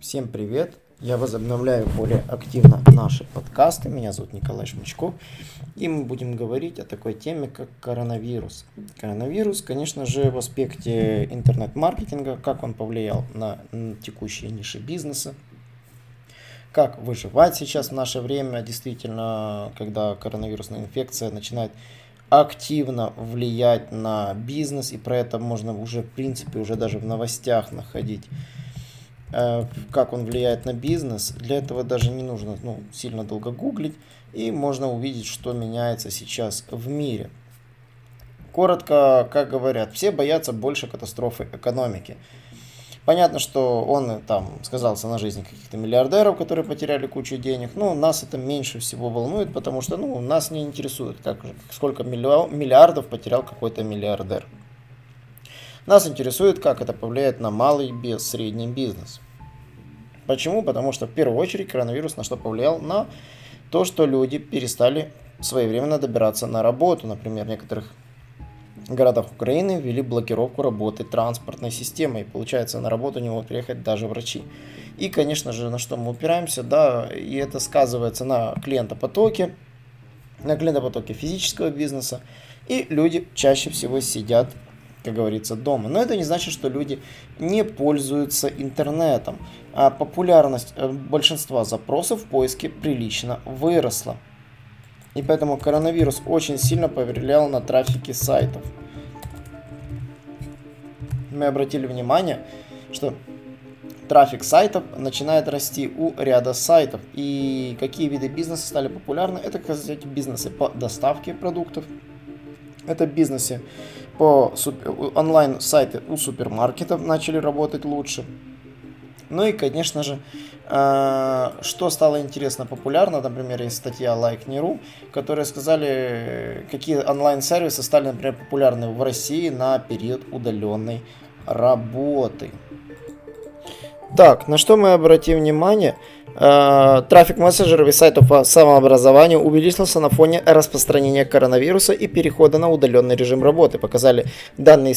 Всем привет! Я возобновляю более активно наши подкасты. Меня зовут Николай Шмычков. И мы будем говорить о такой теме, как коронавирус. Коронавирус, конечно же, в аспекте интернет-маркетинга, как он повлиял на текущие ниши бизнеса, как выживать сейчас в наше время, действительно, когда коронавирусная инфекция начинает активно влиять на бизнес, и про это можно уже, в принципе, уже даже в новостях находить, как он влияет на бизнес. Для этого даже не нужно ну, сильно долго гуглить, и можно увидеть, что меняется сейчас в мире. Коротко, как говорят, все боятся больше катастрофы экономики. Понятно, что он там сказался на жизни каких-то миллиардеров, которые потеряли кучу денег. Но нас это меньше всего волнует, потому что ну, нас не интересует, как, сколько миллиардов потерял какой-то миллиардер. Нас интересует, как это повлияет на малый без средний бизнес. Почему? Потому что в первую очередь коронавирус на что повлиял? На то, что люди перестали своевременно добираться на работу. Например, в некоторых городах Украины ввели блокировку работы транспортной системы. И получается, на работу не могут приехать даже врачи. И, конечно же, на что мы упираемся, да, и это сказывается на клиентопотоке, на клиентопотоке физического бизнеса. И люди чаще всего сидят, как говорится, дома. Но это не значит, что люди не пользуются интернетом. А популярность э, большинства запросов в поиске прилично выросла. И поэтому коронавирус очень сильно повлиял на трафики сайтов. Мы обратили внимание, что трафик сайтов начинает расти у ряда сайтов. И какие виды бизнеса стали популярны? Это, кстати, бизнесы по доставке продуктов. Это бизнесы по онлайн-сайты у супермаркетов начали работать лучше. Ну и, конечно же, э, что стало интересно, популярно, например, есть статья Like.ru, которые сказали, какие онлайн-сервисы стали, например, популярны в России на период удаленной работы. Так, на что мы обратим внимание? Э, трафик мессенджеров и сайтов по самообразованию увеличился на фоне распространения коронавируса и перехода на удаленный режим работы, показали данные,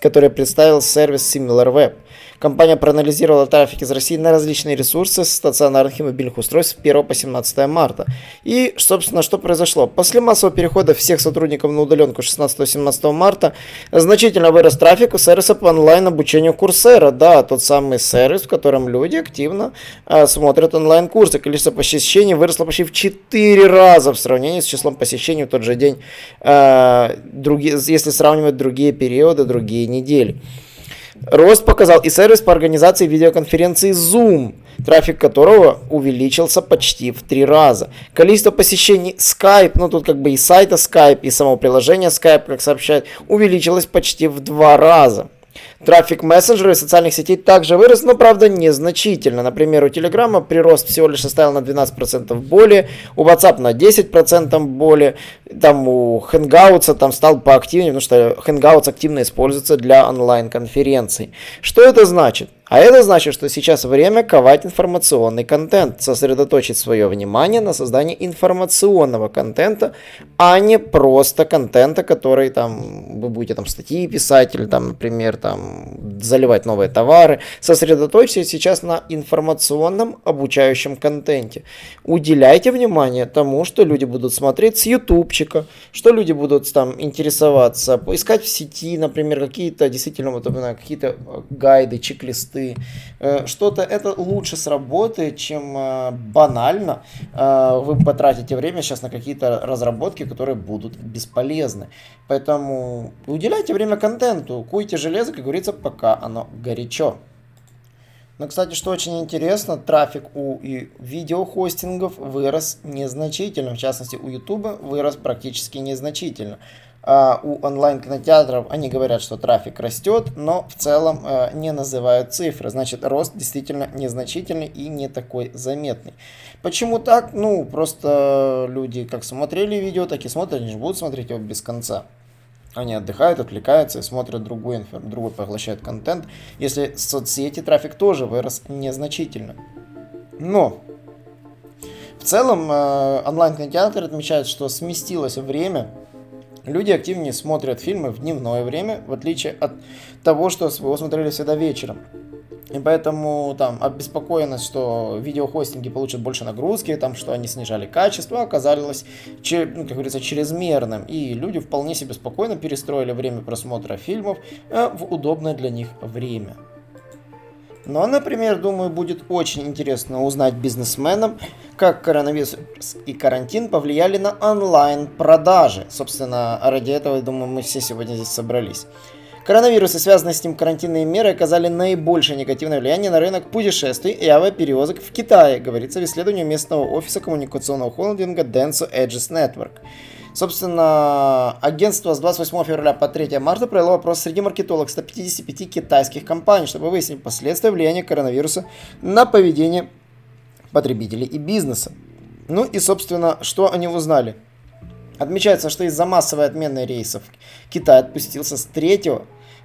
которые представил сервис SimilarWeb. Компания проанализировала трафик из России на различные ресурсы стационарных и мобильных устройств с 1 по 17 марта. И, собственно, что произошло? После массового перехода всех сотрудников на удаленку 16-17 марта значительно вырос трафик у сервиса по онлайн-обучению Курсера. Да, тот самый сервис, в котором люди активно а, смотрят онлайн-курсы. Количество посещений выросло почти в 4 раза в сравнении с числом посещений в тот же день, а, другие, если сравнивать другие периоды, другие недели. Рост показал и сервис по организации видеоконференции Zoom, трафик которого увеличился почти в три раза. Количество посещений Skype, ну тут как бы и сайта Skype, и само приложение Skype, как сообщает, увеличилось почти в два раза. Трафик мессенджеров и социальных сетей также вырос, но правда незначительно. Например, у Телеграма прирост всего лишь составил на 12% более, у WhatsApp на 10% более, там у Hangouts там стал поактивнее, потому что Hangouts активно используется для онлайн-конференций. Что это значит? А это значит, что сейчас время ковать информационный контент, сосредоточить свое внимание на создании информационного контента, а не просто контента, который там вы будете там статьи писать или там, например, там заливать новые товары. Сосредоточьтесь сейчас на информационном обучающем контенте. Уделяйте внимание тому, что люди будут смотреть с ютубчика, что люди будут там интересоваться, поискать в сети, например, какие-то действительно вот, какие-то гайды, чек-листы, посты, э, что-то это лучше сработает, чем э, банально э, вы потратите время сейчас на какие-то разработки, которые будут бесполезны. Поэтому уделяйте время контенту, куйте железо, как говорится, пока оно горячо. Но, кстати, что очень интересно, трафик у видеохостингов вырос незначительно. В частности, у YouTube вырос практически незначительно у онлайн-кинотеатров они говорят, что трафик растет, но в целом э, не называют цифры. Значит, рост действительно незначительный и не такой заметный. Почему так? Ну, просто люди как смотрели видео, так и смотрят, они же будут смотреть его без конца. Они отдыхают, отвлекаются и смотрят другой, другой поглощают контент. Если соцсети трафик тоже вырос незначительно. Но в целом э, онлайн-кинотеатр отмечает, что сместилось время Люди активнее смотрят фильмы в дневное время, в отличие от того, что его смотрели всегда вечером. И поэтому там обеспокоенность, что видеохостинги получат больше нагрузки, там, что они снижали качество, оказалось, ну, как говорится, чрезмерным. И люди вполне себе спокойно перестроили время просмотра фильмов э, в удобное для них время. Но, например, думаю, будет очень интересно узнать бизнесменам, как коронавирус и карантин повлияли на онлайн-продажи. Собственно, ради этого, думаю, мы все сегодня здесь собрались. Коронавирус и связанные с ним карантинные меры оказали наибольшее негативное влияние на рынок путешествий и авиаперевозок в Китае, говорится в исследовании местного офиса коммуникационного холдинга Denso Edges Network. Собственно, агентство с 28 февраля по 3 марта провело опрос среди маркетологов 155 китайских компаний, чтобы выяснить последствия влияния коронавируса на поведение потребителей и бизнеса. Ну и, собственно, что они узнали? Отмечается, что из-за массовой отмены рейсов Китай отпустился с 3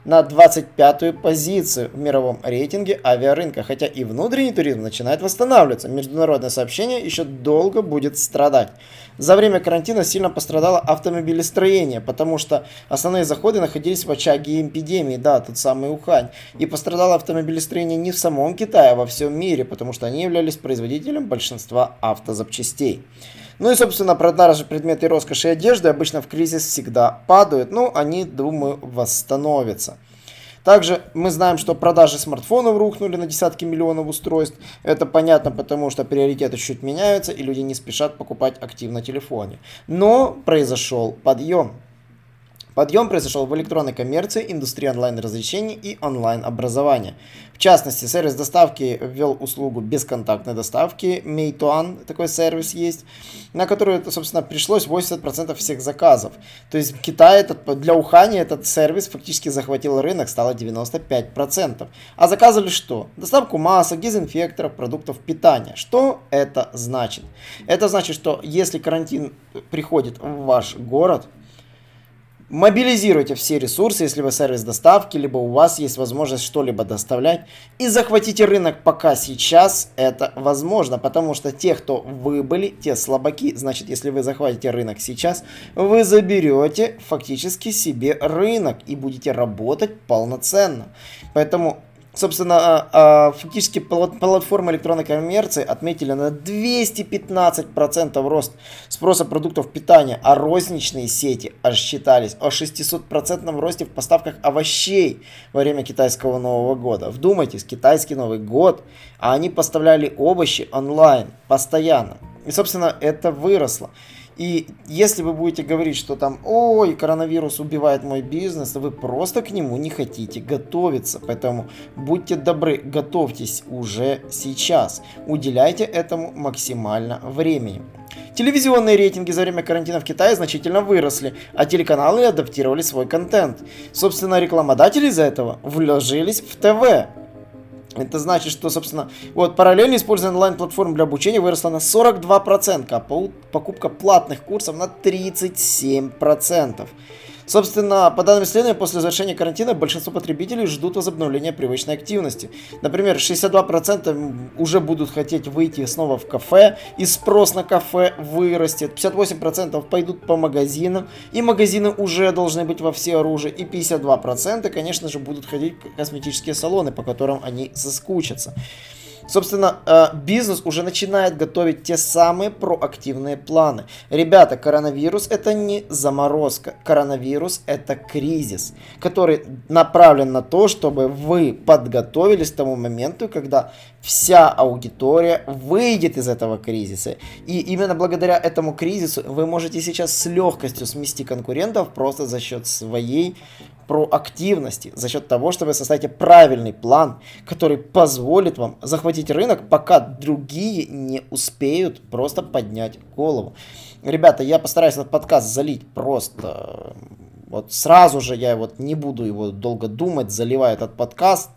на 25-ю позицию в мировом рейтинге авиарынка, хотя и внутренний туризм начинает восстанавливаться. Международное сообщение еще долго будет страдать. За время карантина сильно пострадало автомобилестроение, потому что основные заходы находились в очаге эпидемии, да, тот самый Ухань. И пострадало автомобилестроение не в самом Китае, а во всем мире, потому что они являлись производителем большинства автозапчастей. Ну и, собственно, продажи предметы роскоши и одежды обычно в кризис всегда падают, но они, думаю, восстановятся. Также мы знаем, что продажи смартфонов рухнули на десятки миллионов устройств. Это понятно, потому что приоритеты чуть меняются, и люди не спешат покупать активно телефоны. Но произошел подъем. Подъем произошел в электронной коммерции, индустрии онлайн-развлечений и онлайн-образования. В частности, сервис доставки ввел услугу бесконтактной доставки. Meituan, такой сервис есть, на который, собственно, пришлось 80% всех заказов. То есть в Китае этот, для Ухани этот сервис фактически захватил рынок, стало 95%. А заказывали что? Доставку масок, дезинфекторов, продуктов питания. Что это значит? Это значит, что если карантин приходит в ваш город, Мобилизируйте все ресурсы, если вы сервис доставки, либо у вас есть возможность что-либо доставлять. И захватите рынок пока сейчас это возможно, потому что те, кто выбыли, те слабаки, значит, если вы захватите рынок сейчас, вы заберете фактически себе рынок и будете работать полноценно. Поэтому Собственно, а, а, фактически платформы электронной коммерции отметили на 215% рост спроса продуктов питания, а розничные сети аж считались о 600% росте в поставках овощей во время китайского Нового года. Вдумайтесь, китайский Новый год, а они поставляли овощи онлайн постоянно. И, собственно, это выросло. И если вы будете говорить, что там, ой, коронавирус убивает мой бизнес, вы просто к нему не хотите готовиться. Поэтому будьте добры, готовьтесь уже сейчас. Уделяйте этому максимально времени. Телевизионные рейтинги за время карантина в Китае значительно выросли, а телеканалы адаптировали свой контент. Собственно, рекламодатели из-за этого вложились в ТВ. Это значит, что, собственно, вот параллельно использование онлайн-платформ для обучения выросла на 42%, а покупка платных курсов на 37%. Собственно, по данным исследования, после завершения карантина большинство потребителей ждут возобновления привычной активности. Например, 62% уже будут хотеть выйти снова в кафе, и спрос на кафе вырастет. 58% пойдут по магазинам, и магазины уже должны быть во все оружия. И 52%, конечно же, будут ходить в косметические салоны, по которым они соскучатся. Собственно, э, бизнес уже начинает готовить те самые проактивные планы. Ребята, коронавирус это не заморозка. Коронавирус это кризис, который направлен на то, чтобы вы подготовились к тому моменту, когда вся аудитория выйдет из этого кризиса. И именно благодаря этому кризису вы можете сейчас с легкостью смести конкурентов просто за счет своей проактивности, за счет того, что вы составите правильный план, который позволит вам захватить рынок, пока другие не успеют просто поднять голову. Ребята, я постараюсь этот подкаст залить просто вот сразу же я вот не буду его долго думать, заливая этот подкаст.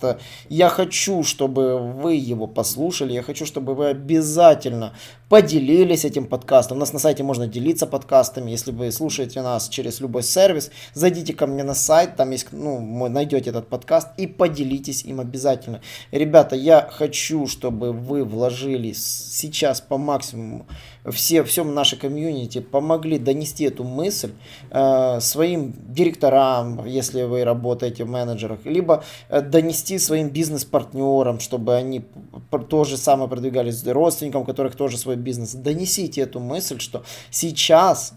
Я хочу, чтобы вы его послушали, я хочу, чтобы вы обязательно поделились этим подкастом. У нас на сайте можно делиться подкастами. Если вы слушаете нас через любой сервис, зайдите ко мне на сайт, там есть, ну, найдете этот подкаст и поделитесь им обязательно. Ребята, я хочу, чтобы вы вложились сейчас по максимуму все, всем нашей комьюнити, помогли донести эту мысль э, своим директорам, если вы работаете в менеджерах, либо э, донести своим бизнес-партнерам, чтобы они то же самое продвигались родственникам, у которых тоже свой бизнес. Донесите эту мысль, что сейчас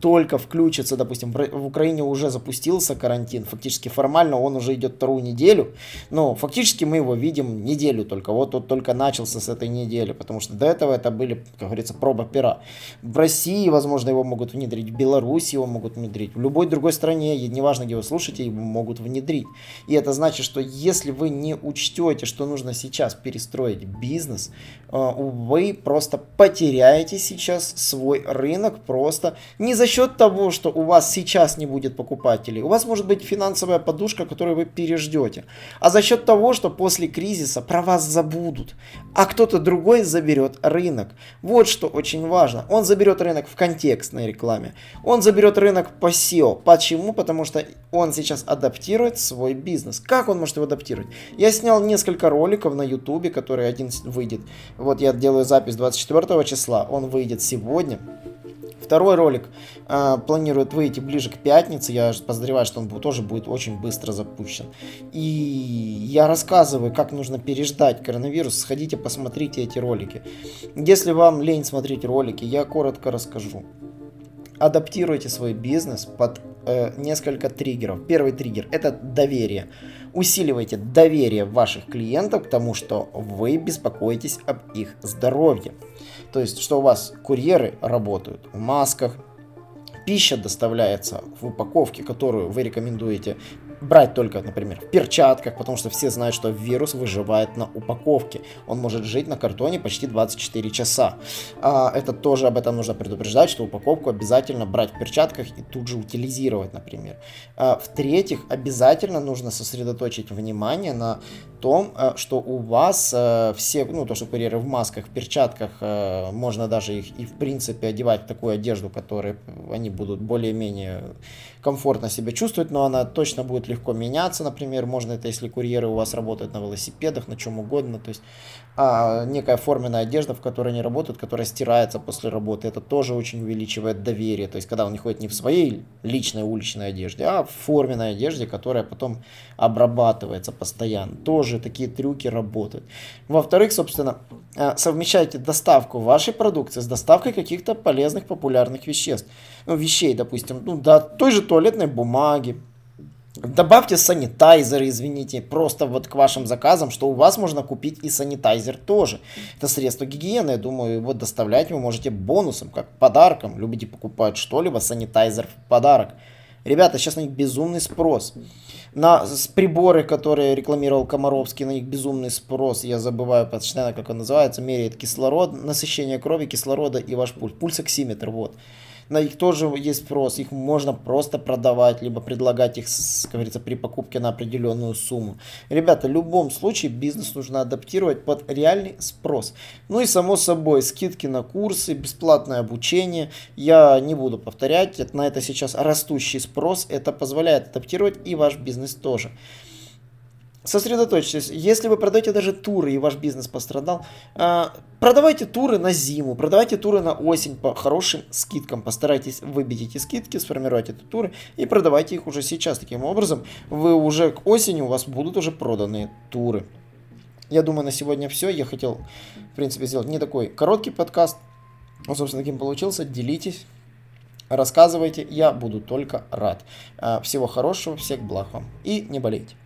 только включится, допустим, в Украине уже запустился карантин, фактически формально он уже идет вторую неделю, но фактически мы его видим неделю только, вот он только начался с этой недели, потому что до этого это были, как говорится, проба пера. В России, возможно, его могут внедрить, в Беларуси его могут внедрить, в любой другой стране, неважно, где вы слушаете, его могут внедрить. И это значит, что если вы не учтете, что нужно сейчас перестроить бизнес, э, вы просто потеряете сейчас свой рынок, просто не за счет того, что у вас сейчас не будет покупателей, у вас может быть финансовая подушка, которую вы переждете, а за счет того, что после кризиса про вас забудут, а кто-то другой заберет рынок. Вот что очень важно. Он заберет рынок в контекстной рекламе, он заберет рынок по SEO. Почему? Потому что он сейчас адаптирует свой бизнес. Как он может его адаптировать? Я снял несколько роликов на YouTube, который один выйдет. Вот я делаю запись 24 числа, он выйдет сегодня. Второй ролик э, планирует выйти ближе к пятнице. Я подозреваю, что он тоже будет очень быстро запущен. И я рассказываю, как нужно переждать коронавирус. Сходите, посмотрите эти ролики. Если вам лень смотреть ролики, я коротко расскажу. Адаптируйте свой бизнес под э, несколько триггеров. Первый триггер это доверие. Усиливайте доверие ваших клиентов к тому, что вы беспокоитесь об их здоровье. То есть, что у вас курьеры работают в масках, пища доставляется в упаковке, которую вы рекомендуете брать только, например, в перчатках, потому что все знают, что вирус выживает на упаковке. Он может жить на картоне почти 24 часа. А, это тоже об этом нужно предупреждать, что упаковку обязательно брать в перчатках и тут же утилизировать, например. А, в-третьих, обязательно нужно сосредоточить внимание на том, э, что у вас э, все, ну, то, что курьеры в масках, в перчатках, э, можно даже их и, в принципе, одевать в такую одежду, которой они будут более-менее комфортно себя чувствовать, но она точно будет легко меняться, например, можно это, если курьеры у вас работают на велосипедах, на чем угодно, то есть а, некая форменная одежда, в которой они работают, которая стирается после работы, это тоже очень увеличивает доверие, то есть когда он не ходит не в своей личной уличной одежде, а в форменной одежде, которая потом обрабатывается постоянно, тоже такие трюки работают. Во-вторых, собственно, а, совмещайте доставку вашей продукции с доставкой каких-то полезных популярных веществ, ну, вещей, допустим, ну, да, той же туалетной бумаги, Добавьте санитайзеры, извините, просто вот к вашим заказам, что у вас можно купить и санитайзер тоже. Это средство гигиены, я думаю, его доставлять вы можете бонусом, как подарком. Любите покупать что-либо, санитайзер в подарок. Ребята, сейчас на них безумный спрос. На приборы, которые рекламировал Комаровский, на них безумный спрос. Я забываю постоянно, как он называется. Меряет кислород, насыщение крови, кислорода и ваш пульс. Пульсоксиметр, вот на них тоже есть спрос, их можно просто продавать, либо предлагать их, как говорится, при покупке на определенную сумму. Ребята, в любом случае бизнес нужно адаптировать под реальный спрос. Ну и само собой, скидки на курсы, бесплатное обучение, я не буду повторять, на это сейчас растущий спрос, это позволяет адаптировать и ваш бизнес тоже. Сосредоточьтесь. Если вы продаете даже туры и ваш бизнес пострадал, а, продавайте туры на зиму, продавайте туры на осень по хорошим скидкам. Постарайтесь выбить эти скидки, сформировать эти туры и продавайте их уже сейчас. Таким образом, вы уже к осени у вас будут уже проданные туры. Я думаю, на сегодня все. Я хотел, в принципе, сделать не такой короткий подкаст. Он, собственно, таким получился. Делитесь, рассказывайте. Я буду только рад. А, всего хорошего, всех благ вам. И не болейте.